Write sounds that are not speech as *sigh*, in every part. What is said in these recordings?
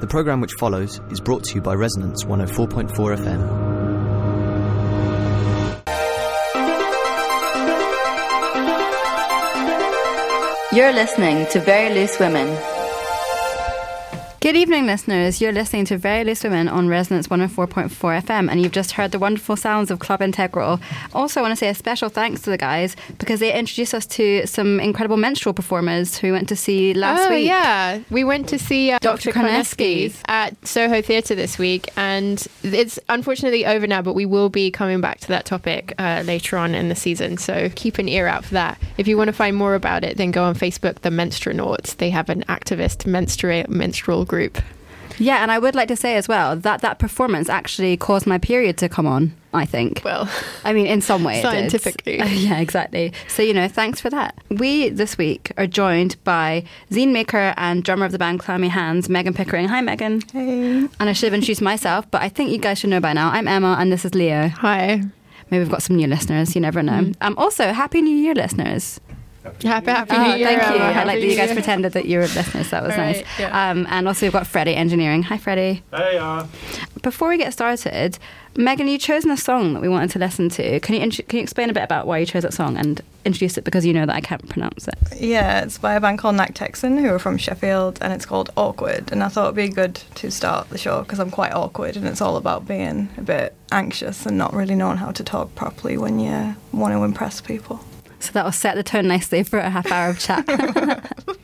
The programme which follows is brought to you by Resonance 104.4 FM. You're listening to Very Loose Women. Good evening, listeners. You're listening to Very Loose Women on Resonance 104.4 FM, and you've just heard the wonderful sounds of Club Integral. Also, I want to say a special thanks to the guys because they introduced us to some incredible menstrual performers who we went to see last oh, week. yeah. We went to see uh, Dr. Dr. Carnesky at Soho Theatre this week, and it's unfortunately over now, but we will be coming back to that topic uh, later on in the season, so keep an ear out for that. If you want to find more about it, then go on Facebook, The Menstronauts. They have an activist menstrua- menstrual group. Yeah, and I would like to say as well that that performance actually caused my period to come on, I think. Well, I mean, in some way. Scientifically. Uh, *laughs* yeah, exactly. So, you know, thanks for that. We, this week, are joined by zine maker and drummer of the band Clammy Hands, Megan Pickering. Hi, Megan. Hey. And I should have introduced myself, but I think you guys should know by now. I'm Emma, and this is Leo. hi. Maybe we've got some new listeners. You never know. Um, also, Happy New Year, listeners. Happy, happy Oh, New Year. thank you. Emma. I like that you guys Year. pretended that you were listeners. That was All nice. yeah. Um, and also, we've got Freddie Engineering. Hi, Freddie. Hey, uh, Before we get started, Megan, you've chosen a song that we wanted to listen to. Can you int- can you explain a bit about why you chose that song and introduce it because you know that I can't pronounce it? Yeah, it's by a band called Knack Texan, who are from Sheffield, and it's called Awkward. And I thought it'd be good to start the show because I'm quite awkward, and it's all about being a bit anxious and not really knowing how to talk properly when you want to impress people. So that will set the tone nicely for a half hour of chat. *laughs*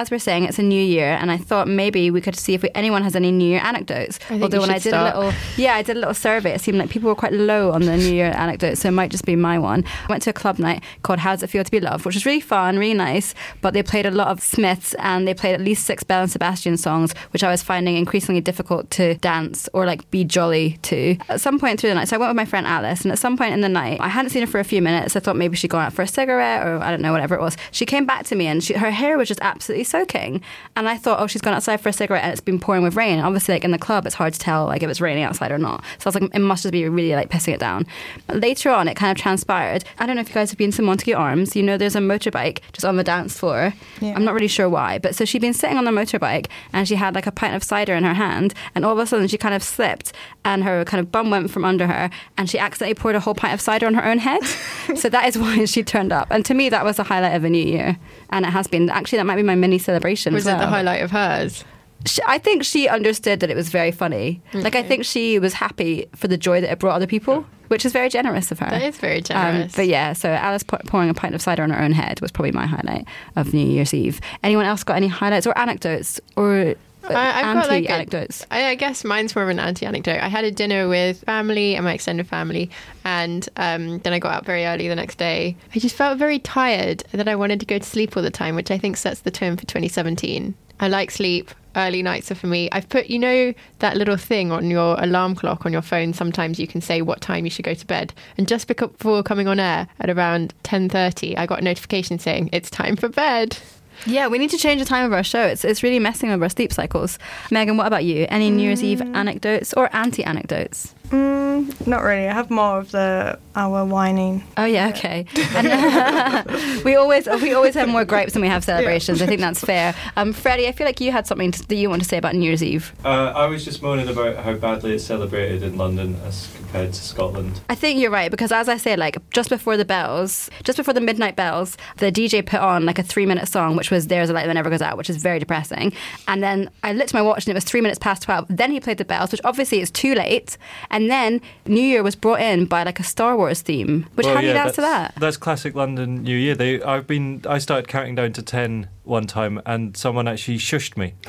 As we're saying, it's a new year, and I thought maybe we could see if we, anyone has any New Year anecdotes. Although when I did start. a little, yeah, I did a little survey. It seemed like people were quite low on the New Year anecdotes, so it might just be my one. I went to a club night called "How Does It Feel to Be Loved," which was really fun, really nice. But they played a lot of Smiths, and they played at least six Belle and Sebastian songs, which I was finding increasingly difficult to dance or like be jolly to. At some point through the night, so I went with my friend Alice, and at some point in the night, I hadn't seen her for a few minutes. I thought maybe she'd gone out for a cigarette or I don't know, whatever it was. She came back to me, and she, her hair was just absolutely soaking. And I thought, oh, she's gone outside for a cigarette, and it's been pouring with rain. Obviously, like in the club, it's hard to tell like if it's raining outside or not. So I was like, it must just be really like pissing it down. But later on, it kind of transpired. I don't know if you guys have been to Montague Arms. You know, there's a motorbike just on the dance floor. Yeah. I'm not really sure why, but so she'd been sitting on the motorbike, and she had like a pint of cider in her hand, and all of a sudden she kind of slipped, and her kind of bum went from under her, and she accidentally poured a whole pint of cider on her own head. *laughs* so that is *laughs* why she turned up. And to me, that was the highlight of a new year, and it has been. Actually, that might be my mini celebration. Was as it the highlight of hers? She, I think she understood that it was very funny. Like I think she was happy for the joy that it brought other people, which is very generous of her. That is very Um, generous. but yeah, so Alice pour- pouring a pint of cider on her own head was probably my highlight of New Year's Eve. Anyone else got any highlights or anecdotes or I- I've got, like, anti-anecdotes? I, I guess mine's more of an anti anecdote. I had a dinner with family and my extended family, and um, then I got out very early the next day. I just felt very tired that I wanted to go to sleep all the time, which I think sets the tone for 2017. I like sleep. Early nights are for me. I've put, you know, that little thing on your alarm clock on your phone. Sometimes you can say what time you should go to bed. And just before coming on air at around 10:30, I got a notification saying it's time for bed. Yeah, we need to change the time of our show. It's, it's really messing with our sleep cycles. Megan, what about you? Any New Year's Eve mm. anecdotes or anti-anecdotes? Mm, not really. I have more of the our whining. Oh yeah, okay. And, *laughs* we always we always have more gripes than we have celebrations. I think that's fair. Um, Freddie, I feel like you had something to, that you want to say about New Year's Eve. uh, I was just moaning about how badly it's celebrated in London as compared to Scotland. I think you're right because as I say, like just before the bells, just before the midnight bells, the DJ put on like a three minute song, which was "There's a Light That Never Goes Out," which is very depressing. And then I looked at my watch and it was three minutes past twelve. Then he played the bells, which obviously is too late. And then New Year was brought in by like a Star Wars theme. Which Well, how do you yeah, dance to that's- that? That's classic London New Year. They, I've been, I started counting down to ten one time, and someone actually shushed me. *laughs*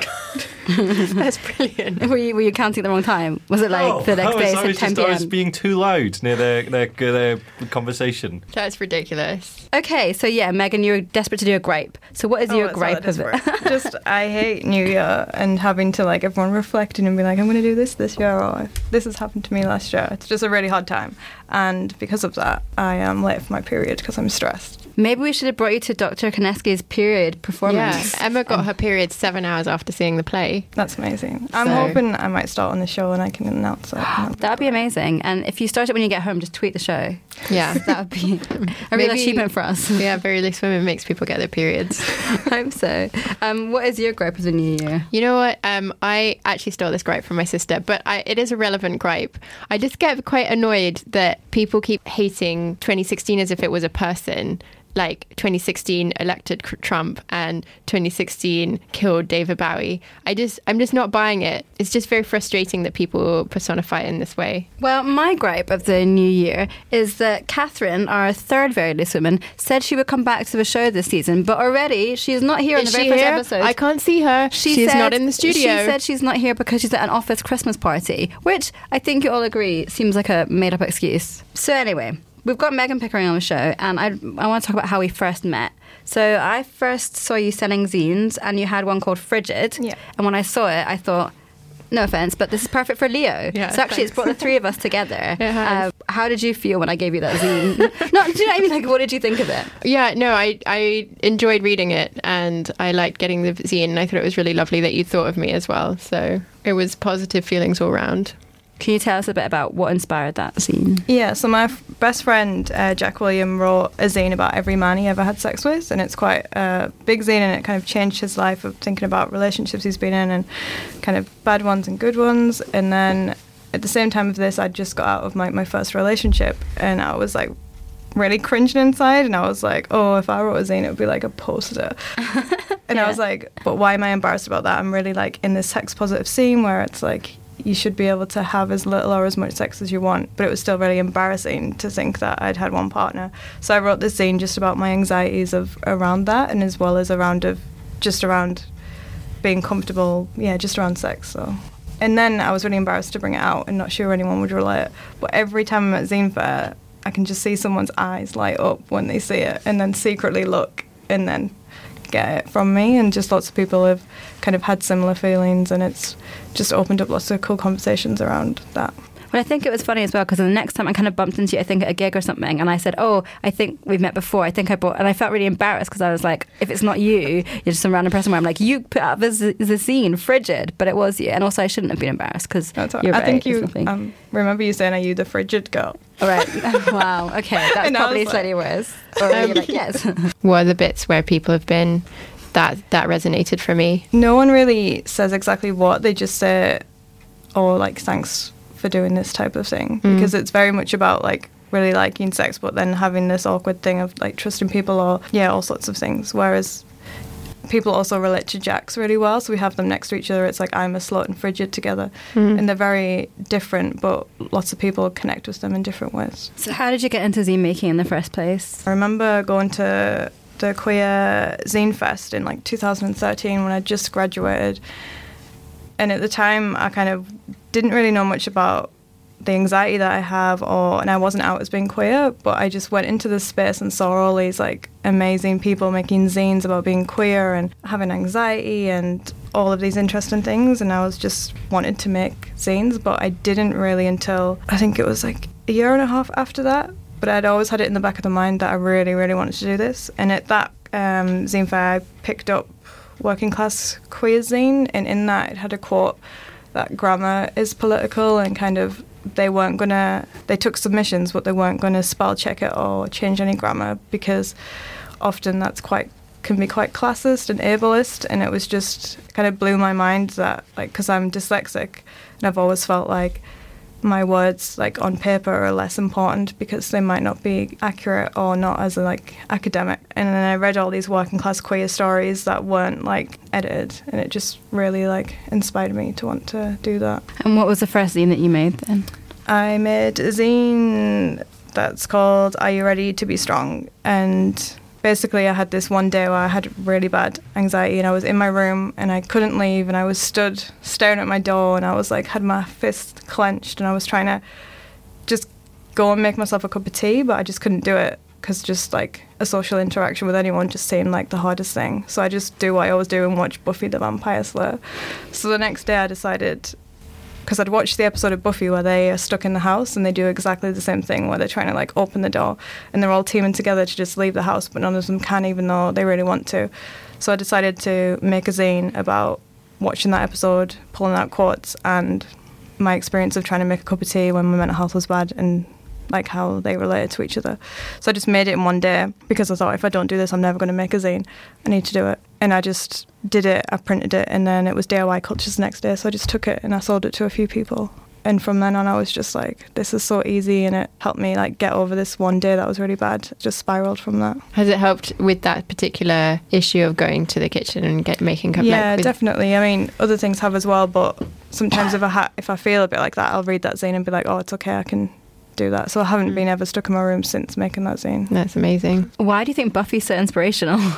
That's brilliant. Were you, were you counting at the wrong time? Was it like Oh, the next I was, day, I was 10 just, I was p.m.? being too loud near their, their, their conversation. That's ridiculous. Okay, so yeah, Megan, you're desperate to do a gripe. So what is Oh, your it's gripe not of it? *laughs* Just I hate New Year and having to like everyone reflecting and be like, I'm going to do this this year or this has happened to me last year. It's just a really hard time, and because of that, I am late for my period because I'm stressed. Maybe we should have brought you to Dr. Carnesky's period performance. Yeah, performance. Emma got her period seven hours after seeing the play. That's amazing. I'm So- hoping I might start on the show and I can announce it. *gasps* That would be amazing. And if you start it when you get home, just tweet the show. Yeah. That would be a real achievement for us. Yeah, very loose women makes people get their periods. *laughs* I hope so. Um, what is your gripe of the new year? You know what? Um, I actually stole this gripe from my sister, but I, it is a relevant gripe. I just get quite annoyed that people keep hating 2016 as if it was a person. Like 2016 elected Trump and 2016 killed David Bowie. I just, I'm just not buying it. It's just very frustrating that people personify it in this way. Well, my gripe of the new year is that Catherine, our third very loose woman, said she would come back to the show this season, but already she's not here in the very she first here? episode. I can't see her. She She's said- not in the studio. She said she's not here because she's at an office Christmas party, which I think you all agree seems like a made up excuse. So, anyway, we've got Megan Pickering on the show, and I, I want to talk about how we first met. So, I first saw you selling zines, and you had one called Frigid. Yeah. And when I saw it, I thought, no offense, but this is perfect for Leo. Yeah, so actually, it's brought the three of us *laughs* together. It has. Uh, how did you feel when I gave you that zine? *laughs* no, do you know what I mean? Like, what did you think of it? Yeah, no, I, I enjoyed reading it and I liked getting the zine and I thought it was really lovely that you thought of me as well. So it was positive feelings all round. Can you tell us a bit about what inspired that scene? Yeah, so my f- best friend uh, Jack William wrote a zine about every man he ever had sex with, and it's quite a big zine, and it kind of changed his life of thinking about relationships he's been in, and kind of bad ones and good ones. And then at the same time of this, I just got out of my, my first relationship, and I was like really cringing inside, and I was like, oh, if I wrote a zine, it would be like a poster. *laughs* and I was like, but why am I embarrassed about that? I'm really like in this sex positive scene where it's like you should be able to have as little or as much sex as you want, but it was still really embarrassing to think that I'd had one partner. So I wrote this scene just about my anxieties of around that, and as well as around of just around being comfortable, yeah, just around sex. So. And then I was really embarrassed to bring it out and not sure anyone would relate. But every time I'm at Zine Fair, I can just see someone's eyes light up when they see it and then secretly look and then get it from me. And just lots of people have kind of had similar feelings and it's just opened up lots of cool conversations around that. But I think it was funny as well because the next time I kind of bumped into you, I think at a gig or something, and I said, "Oh, I think we've met before. I think I bought," and I felt really embarrassed because I was like, "If it's not you, you're just some random person." Where I'm like, "You put out this the scene, frigid," but it was you, and also I shouldn't have been embarrassed because you're I right, think you um, remember you saying, "Are you the frigid girl?" All right, *laughs* wow, okay, that's And probably was like- slightly worse. Or you're like, yes. *laughs* What are the bits where people have been that that resonated for me? No one really says exactly what. They just say, "Oh, like thanks for doing this type of thing," mm. because it's very much about like really liking sex, but then having this awkward thing of like trusting people or yeah, all sorts of things. Whereas people also relate to Jacks really well, so we have them next to each other. It's like I'm a slut and frigid together, hmm. and they're very different, but lots of people connect with them in different ways. so how did you get into zine making in the first place? I remember going to the Queer Zine Fest in like 2013 when I just graduated. And at the time, I kind of didn't really know much about the anxiety that I have, or and I wasn't out as being queer, but I just went into this space and saw all these like amazing people making zines about being queer and having anxiety and all of these interesting things, and I was just wanted to make zines, but I didn't really until I think it was like a year and a half after that. But I'd always had it in the back of the mind that I really, really wanted to do this, and at that um, zine fair, I picked up working class queer zine, and in that it had a quote that grammar is political and kind of they weren't gonna they took submissions but they weren't gonna spell check it or change any grammar because often that's quite can be quite classist and ableist and it was just kind of blew my mind that like because I'm dyslexic and I've always felt like my words like on paper are less important because they might not be accurate or not as a, like academic. And then i read all these working class queer stories that weren't like edited and it just really like inspired me to want to do that. And what was the first zine that you made then? i made a zine that's called are you ready to be strong? And basically, I had this one day where I had really bad anxiety, and I was in my room and I couldn't leave, and I was stood staring at my door, and I was like had my fist clenched, and I was trying to just go and make myself a cup of tea, but I just couldn't do it because just like a social interaction with anyone just seemed like the hardest thing. So I just do what I always do and watch Buffy the Vampire Slayer. So the next day I decided because I'd watched the episode of Buffy where they are stuck in the house and they do exactly the same thing where they're trying to like open the door and they're all teaming together to just leave the house, but none of them can even though they really want to. So I decided to make a zine about watching that episode, pulling out quotes, and my experience of trying to make a cup of tea when my mental health was bad and like how they related to each other. So I just made it in one day because I thought if I don't do this, I'm never going to make a zine. I need to do it. And I just did it, I printed it, and then it was DIY cultures the next day. So I just took it and I sold it to a few people. And from then on, I was just like, this is so easy, and it helped me like get over this one day that was really bad. Just spiraled from that. Has it helped with that particular issue of going to the kitchen and get making cup? Yeah, with- definitely. I mean, other things have as well, but sometimes if I ha- if I feel a bit like that, I'll read that zine and be like, oh, it's okay, I can do that. So I haven't mm. been ever stuck in my room since making that zine. That's amazing. Why do you think Buffy's so inspirational? *laughs*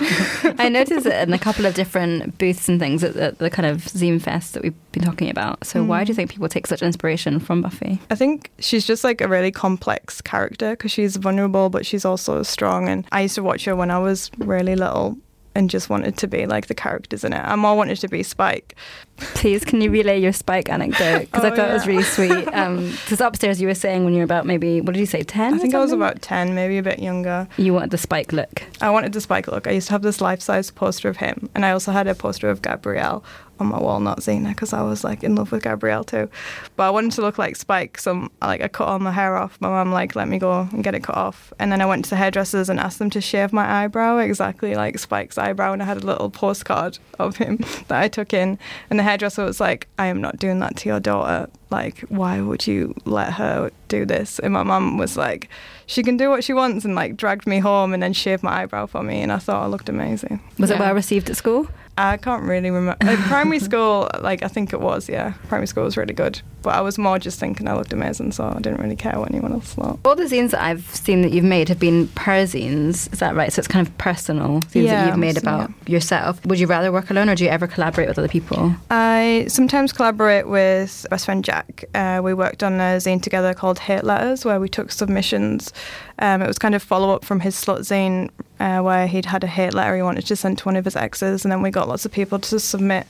I noticed it in a couple of different booths and things at the, the kind of Zine Fest that we've been talking about. So why do you mm. think people take such inspiration from Buffy? I think she's just like a really complex character because she's vulnerable, but she's also strong. And I used to watch her when I was really little and just wanted to be like the characters in it. I more wanted to be Spike. Please, can you relay your Spike anecdote? Because I Oh, thought it was really sweet. Um, because upstairs you were saying when you were about maybe, what did you say, 10? I think I was about 10, maybe a bit younger. You wanted the Spike look. I wanted the Spike look. I used to have this life size poster of him. And I also had a poster of Gabrielle on my wall, not Xena, because I was like in love with Gabrielle too. But I wanted to look like Spike, so I'm- like I cut all my hair off. My mum like let me go and get it cut off, and then I went to the hairdressers and asked them to shave my eyebrow exactly like Spike's eyebrow, and I had a little postcard of him *laughs* that I took in, and the hairdresser was like, "I am not doing that to your daughter. Like, why would you let her do this?" And my mum was like, "She can do what she wants," and like dragged me home and then shaved my eyebrow for me, and I thought I looked amazing. Was it well received at school? I can't really remember. Like, primary *laughs* school, like I think it was, yeah. Primary school was really good, but I was more just thinking I looked amazing, so I didn't really care what anyone else thought. All the zines that I've seen that you've made have been per zines. Is that right? So it's kind of personal zines that you've made about yourself. Would you rather work alone or do you ever collaborate with other people? I sometimes collaborate with best friend Jack. Uh, we worked on a zine together called Hate Letters, where we took submissions. Um, it was kind of follow up from his slut zine, uh, where he'd had a hate letter he wanted to send to one of his exes, and then we got lots of people to submit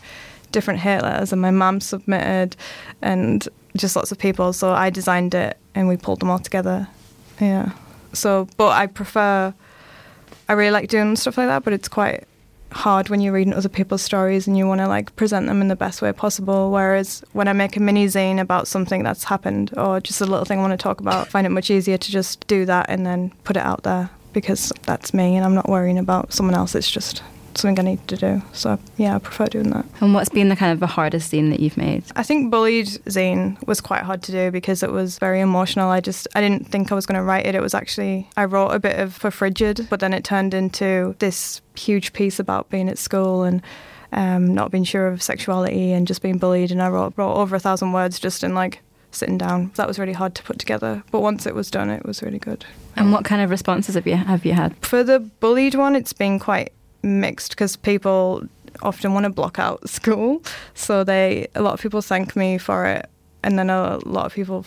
different hate letters, and my mum submitted, and just lots of people. So I designed it, and we pulled them all together. Yeah. So, but I prefer. I really like doing stuff like that, but it's quite hard when you're reading other people's stories and you want to like present them in the best way possible. Whereas when I make a mini zine about something that's happened or just a little thing I want to talk about, I find it much easier to just do that and then put it out there because that's me and I'm not worrying about someone else. It's just something I need to do. So yeah, I prefer doing that. And what's been the kind of the hardest zine that you've made? I think Bullied Zine was quite hard to do because it was very emotional. I just I didn't think I was going to write it. It was actually I wrote a bit of for Frigid, but then it turned into this huge piece about being at school and um, not being sure of sexuality and just being bullied. And I wrote, wrote over a thousand words just in like sitting down. That was really hard to put together. But once it was done, it was really good. And what kind of responses have you have you had? For the bullied one, it's been quite mixed because people often want to block out *laughs* school. So they, a lot of people thank me for it, and then a lot of people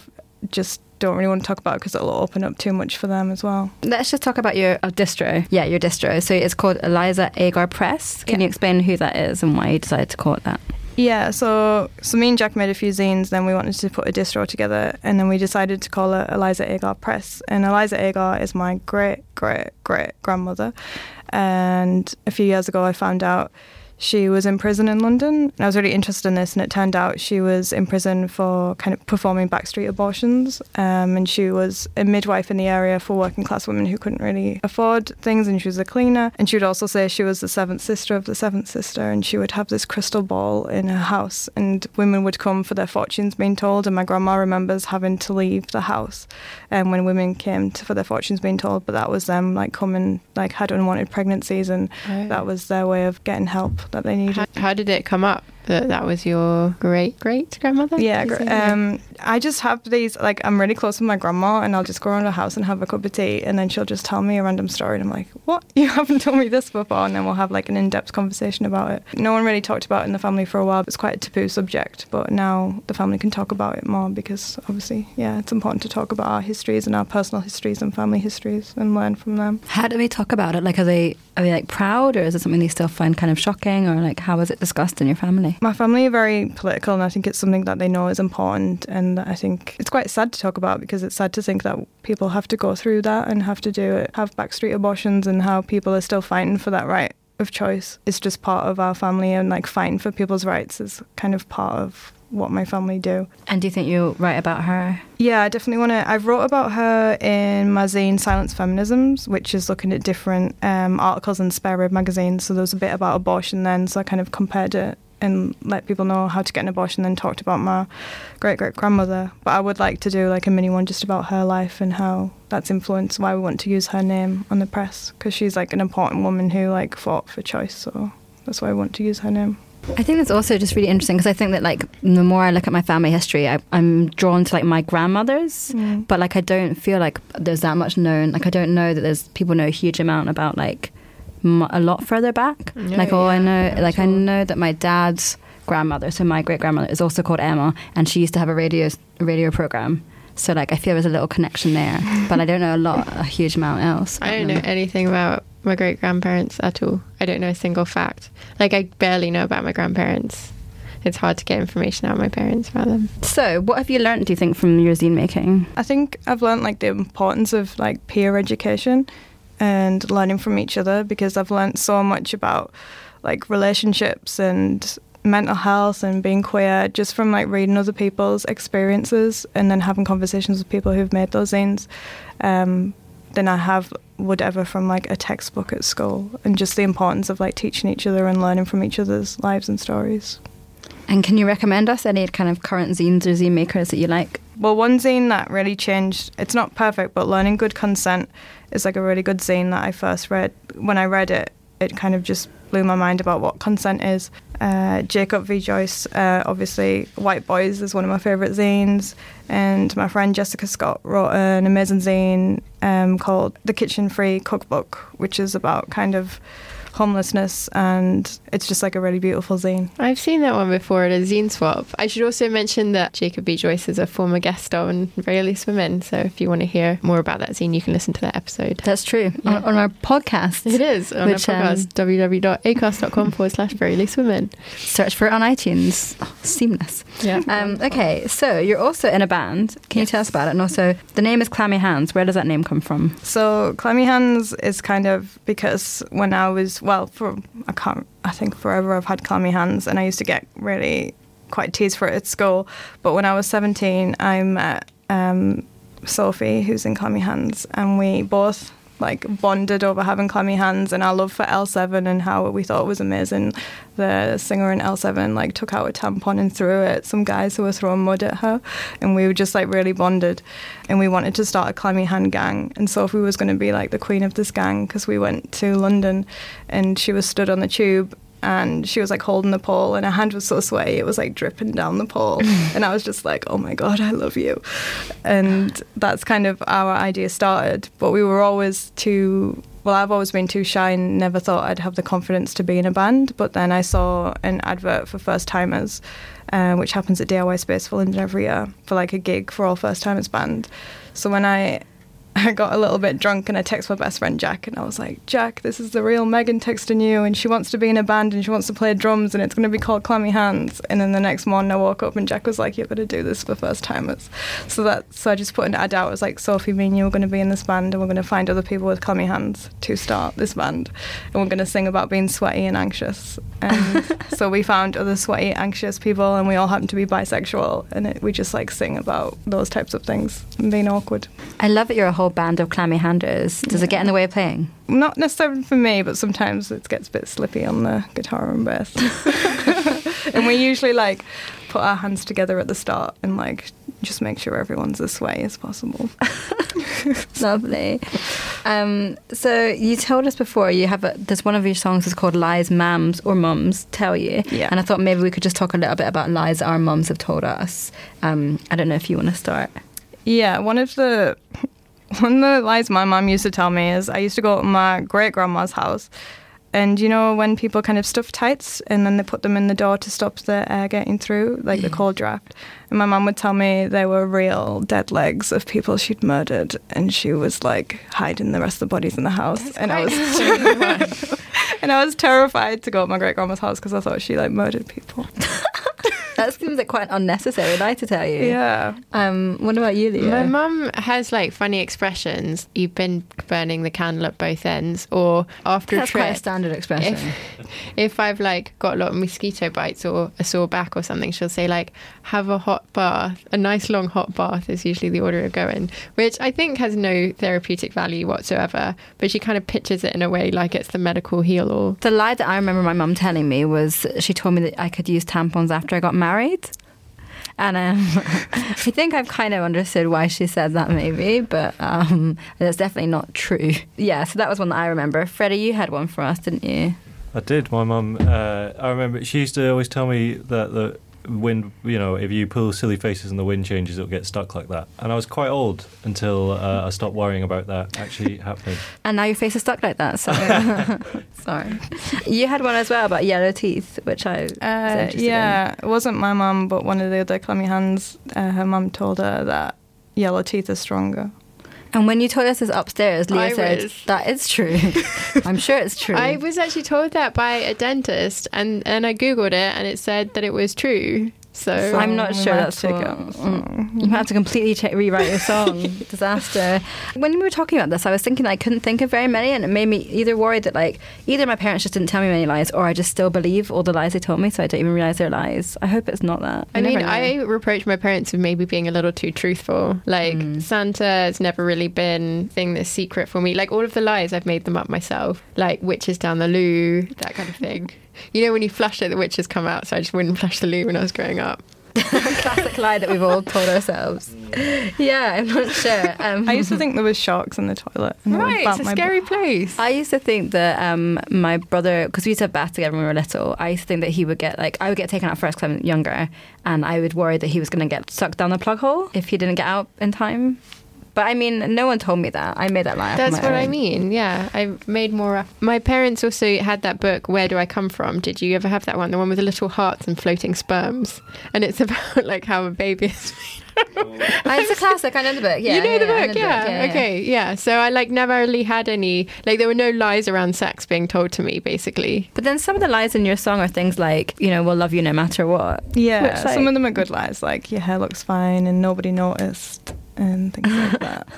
just don't really want to talk about it because it'll open up too much for them as well. Let's just talk about your uh, distro. Yeah, your distro. So it's called Eliza Agar Press. Can Yeah. you explain who that is and why you decided to call it that? Yeah, so so me and Jack made a few zines. Then we wanted to put a distro together, and then we decided to call it Eliza Agar Press. And Eliza Agar is my great great great grandmother. And a few years ago, I found out she was in prison in London. And I was really interested in this, and it turned out she was in prison for kind of performing backstreet abortions. Um, and she was a midwife in the area for working class women who couldn't really afford things, and she was a cleaner. And she would also say she was the seventh sister of the seventh sister, and she would have this crystal ball in her house, and women would come for their fortunes being told. And my grandma remembers having to leave the house um, when women came to, for their fortunes being told, but that was them like coming, like had unwanted pregnancies, and Oh. that was their way of getting help that they needed. How, how did it come up that that was your great great grandmother. Yeah, gr- um, I just have these like I'm really close with my grandma, and I'll just go around her house and have a cup of tea, and then she'll just tell me a random story, and I'm like, "What? *laughs* You haven't told me this before?" And then we'll have like an in-depth conversation about it. No one really talked about it in the family for a while. It's quite a taboo subject, but now the family can talk about it more because obviously, yeah, it's important to talk about our histories and our personal histories and family histories and learn from them. How do they talk about it? Like, are they are they like proud, or is it something they still find kind of shocking, or like how is it discussed in your family? My family are very political, and I think it's something that they know is important. And I think it's quite sad to talk about because it's sad to think that people have to go through that and have to do it, have backstreet abortions, and how people are still fighting for that right of choice. It's just part of our family, and like fighting for people's rights is kind of part of what my family do. And do you think you write about her? Yeah, I definitely want to. I've wrote about her in my zine Silence Feminisms, which is looking at different um, articles in Spare Rib magazine. So there was a bit about abortion then, so I kind of compared it and let people know how to get an abortion, then talked about my great great grandmother. But I would like to do like a mini one just about her life and how that's influenced why we want to use her name on the press because she's like an important woman who like fought for choice. So that's why I want to use her name. I think that's also just really interesting because I think that like the more I look at my family history, I, I'm drawn to like my grandmothers, mm. but like I don't feel like there's that much known. Like I don't know that there's people know a huge amount about like m- a lot further back. No, like all I know, not like I know that my dad's grandmother, so my great grandmother, is also called Emma, and she used to have a radio radio program. So like I feel there's a little connection there, *laughs* but I don't know a lot, a huge amount else. I don't know anything about my great grandparents at all. I don't know a single fact. Like I barely know about my grandparents. It's hard to get information out of my parents about them. So what have you learned? Do you think from your zine making? I think I've learned like the importance of like peer education and learning from each other because I've learned so much about like relationships and mental health and being queer just from like reading other people's experiences and then having conversations with people who've made those zines um, than I have would ever from like a textbook at school and just the importance of like teaching each other and learning from each other's lives and stories. And can you recommend us any kind of current zines or zine makers that you like? Well, one zine that really changed, it's not perfect, but Learning Good Consent is like a really good zine that I first read. When I read it, it kind of just blew my mind about what consent is. Uh, Jacob V. Joyce, uh, obviously, White Boys is one of my favourite zines. And my friend Jessica Scott wrote an amazing zine um, called The Kitchen Free Cookbook, which is about kind of homelessness. And it's just like a really beautiful zine. I've seen that one before at a zine swap. I should also mention that Jacob V. Joyce is a former guest on Very Loose Women. So if you want to hear more about that zine, you can listen to that episode. That's true. On, on our podcast. It is on Which, our um, podcast, www.acast.com forward slash Very Loose Women. Search for it on iTunes. Oh, seamless. Yeah. Um, okay, so you're also in a band. Can you tell us about it? And also, the name is Clammy Hands. Where does that name come from? So clammy hands is kind of because when I was well for I can't I think forever I've had clammy hands and I used to get really quite teased for it at school. But when I was 17, I met um, Sophie, who's in clammy hands, and we both like bonded over having clammy hands and our love for L7 and how we thought it was amazing. The singer in L7 like took out a tampon and threw it at some guys who were throwing mud at her, and we were just like really bonded. And we wanted to start a clammy hand gang, and Sophie was going to be like the queen of this gang because we went to London, and she was stood on the tube. And she was like holding the pole, and her hand was so sweaty, it was like dripping down the pole. *laughs* and I was just like, oh my God, I love you. And that's kind of our idea started. But we were always too, well, I've always been too shy and never thought I'd have the confidence to be in a band. But then I saw an advert for first timers, uh, which happens at DIY Space for London every year, for like a gig for all first timers band. So when I *laughs* I got a little bit drunk and I texted my best friend Jack and I was like, Jack, this is the real Megan texting you and she wants to be in a band and she wants to play drums and it's going to be called Clammy Hands. And then the next morning I woke up and Jack was like, you're going to do this for first timers. So that so I just put an ad out. I was like, Sophie, me and you are going to be in this band and we're going to find other people with clammy hands to start this band. And we're going to sing about being sweaty and anxious. And *laughs* so we found other sweaty, anxious people and we all happen to be bisexual and it, we just like sing about those types of things and being awkward. I love that you're a whole band of clammy handers. Does it get in the way of playing? not necessarily for me, but sometimes it gets a bit slippy on the guitar and bass. *laughs* and we usually like put our hands together at the start and like just make sure everyone's as sway as possible. *laughs* Lovely. Um, so you told us before you have a, there's one of your songs is called lies mams or mums tell you Yeah. and I thought maybe we could just talk a little bit about lies our mums have told us um, I don't know if you want to start Yeah, one of the *laughs* one of the lies my mum used to tell me is I used to go to my great grandma's house, and you know when people kind of stuff tights and then they put them in the door to stop the air getting through, like the cold draft. And my mum would tell me they were real dead legs of people she'd murdered, and she was like hiding the rest of the bodies in the house. and I was *laughs* *laughs* and I was terrified to go to my great grandma's house because I thought she like murdered people. That seems like quite an unnecessary lie to tell you Yeah. um, what about you Leah My mum has like funny expressions. You've been burning the candle at both ends, or after that's a quite a standard expression If, *laughs* if I've like got a lot of mosquito bites or a sore back or something, she'll say like, "Have a hot bath." A nice long hot bath is usually the order of going, which I think has no therapeutic value whatsoever. But she kind of pictures it in a way like it's the medical heal all. The lie that I remember my mum telling me was she told me that I could use tampons after I got married. And um, *laughs* I think I've kind of understood why she said that, maybe, but um, that's definitely not true. Yeah, so that was one that I remember. Freddie, you had one for us, didn't you? I did. My mum. Uh, I remember she used to always tell me that the wind. You know, if you pull silly faces and the wind changes, it'll get stuck like that. And I was quite old until uh, I stopped worrying about that actually *laughs* happening. And now your face is stuck like that, so *laughs* *laughs* sorry. You had one as well about yellow teeth, which I was Uh, interested in. yeah, it wasn't my mum, but one of the other clammy hands. Uh, her mum told her that yellow teeth are stronger. And when you told us it's upstairs, Leah I said, was- that is true. *laughs* I'm sure it's true. I was actually told that by a dentist, and and I googled it, and it said that it was true. So I'm not sure that's take what. it out the Mm. You have to completely cha- rewrite your song. *laughs* Disaster. When we were talking about this, I was thinking I couldn't think of very many, and it made me either worried that like either my parents just didn't tell me many lies, or I just still believe all the lies they told me, so I don't even realize they're lies. I hope it's not that. I You mean, I reproach my parents with maybe being a little too truthful. Like Mm. Santa has never really been a thing that's secret for me. Like all of the lies, I've made them up myself. Like witches down the loo, that kind of thing. *laughs* You know, when you flush it, the witches come out. So I just wouldn't flush the loo when I was growing up. *laughs* classic lie that we've all told ourselves. Yeah, I'm not sure. Um, I used to think there was sharks in the toilet. And Right, it's a my scary butt. place. I used to think that um, my brother, because we used to have baths together when we were little, I used to think that he would get, like, I would get taken out first because I'm younger, and I would worry that he was going to get sucked down the plug hole if he didn't get out in time. But I mean, no one told me that. I made that lie. up on That's my what I mean. Yeah, I made more. up. My parents also had that book, Where Do I Come From? Did you ever have that one? The one with the little hearts and floating sperms, and it's *laughs* about like how a baby is. *laughs* Ah, it's a classic. I know the book. Yeah, you know yeah, the yeah, I book, know yeah. yeah. Okay, yeah. So I like never really had any. Like there were no lies around sex being told to me, basically. But then some of the lies in your song are things like, you know, we'll love you no matter what. Yeah, Which, like- some of them are good lies, like your hair looks fine and nobody noticed and things like that. *laughs*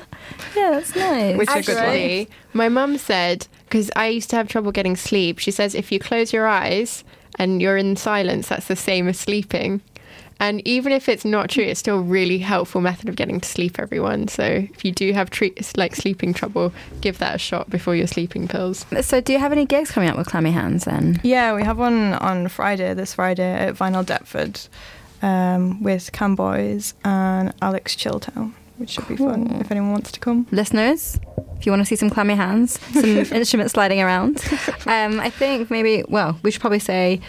Yeah, that's nice. Which are good Actually, my mum said because I used to have trouble getting sleep. She says if you close your eyes and you're in silence, that's the same as sleeping. And even if it's not true, it's still a really helpful method of getting to sleep. Everyone, so if you do have tre- like sleeping trouble, give that a shot before your sleeping pills. So, do you have any gigs coming up with Clammy Hands then? Yeah, we have one on Friday, this Friday at Vinyl Deptford um, with Camboys and Alex Chilltown, which should be fun if anyone wants to come. listeners, if you want to see some clammy hands, some *laughs* instruments sliding around, um, I think maybe, well, we should probably say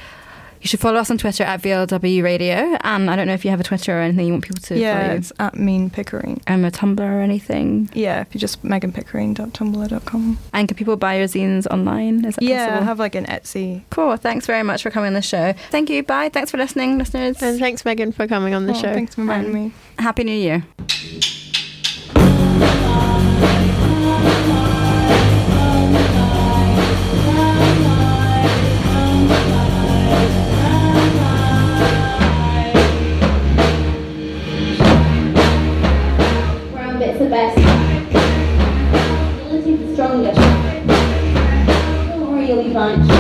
you should follow us on Twitter at VLW Radio. And I don't know if you have a Twitter or anything you want people to yeah, follow. it's at Mean Pickering. Um, a Tumblr or anything. Yeah, if you just meganpickering.tumblr.com. And can people buy your zines online? Is that Yeah, I possible? have like an Etsy. Cool. Thanks very much for coming on the show. Thank you. Bye. Thanks for listening, listeners. And thanks, Megan, for coming on the Oh, show. Thanks for inviting Um, me. Happy New Year. Don't